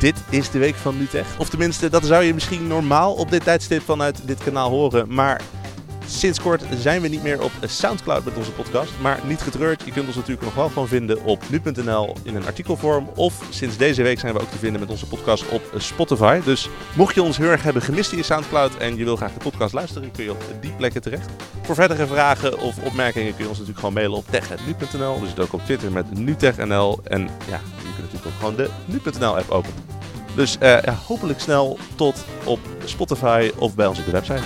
dit is de week van NuTech. Of tenminste, dat zou je misschien normaal op dit tijdstip vanuit dit kanaal horen. Maar sinds kort zijn we niet meer op Soundcloud met onze podcast. Maar niet getreurd, je kunt ons natuurlijk nog wel gewoon vinden op nu.nl in een artikelvorm. Of sinds deze week zijn we ook te vinden met onze podcast op Spotify. Dus mocht je ons heel erg hebben gemist in Soundcloud en je wil graag de podcast luisteren, kun je op die plekken terecht. Voor verdere vragen of opmerkingen kun je ons natuurlijk gewoon mailen op tech.nu.nl. Zitten ook op Twitter met NuTechNL. En ja, je natuurlijk ook gewoon de nu.nl app openen. Dus ja, hopelijk snel tot op Spotify of bij ons op de website.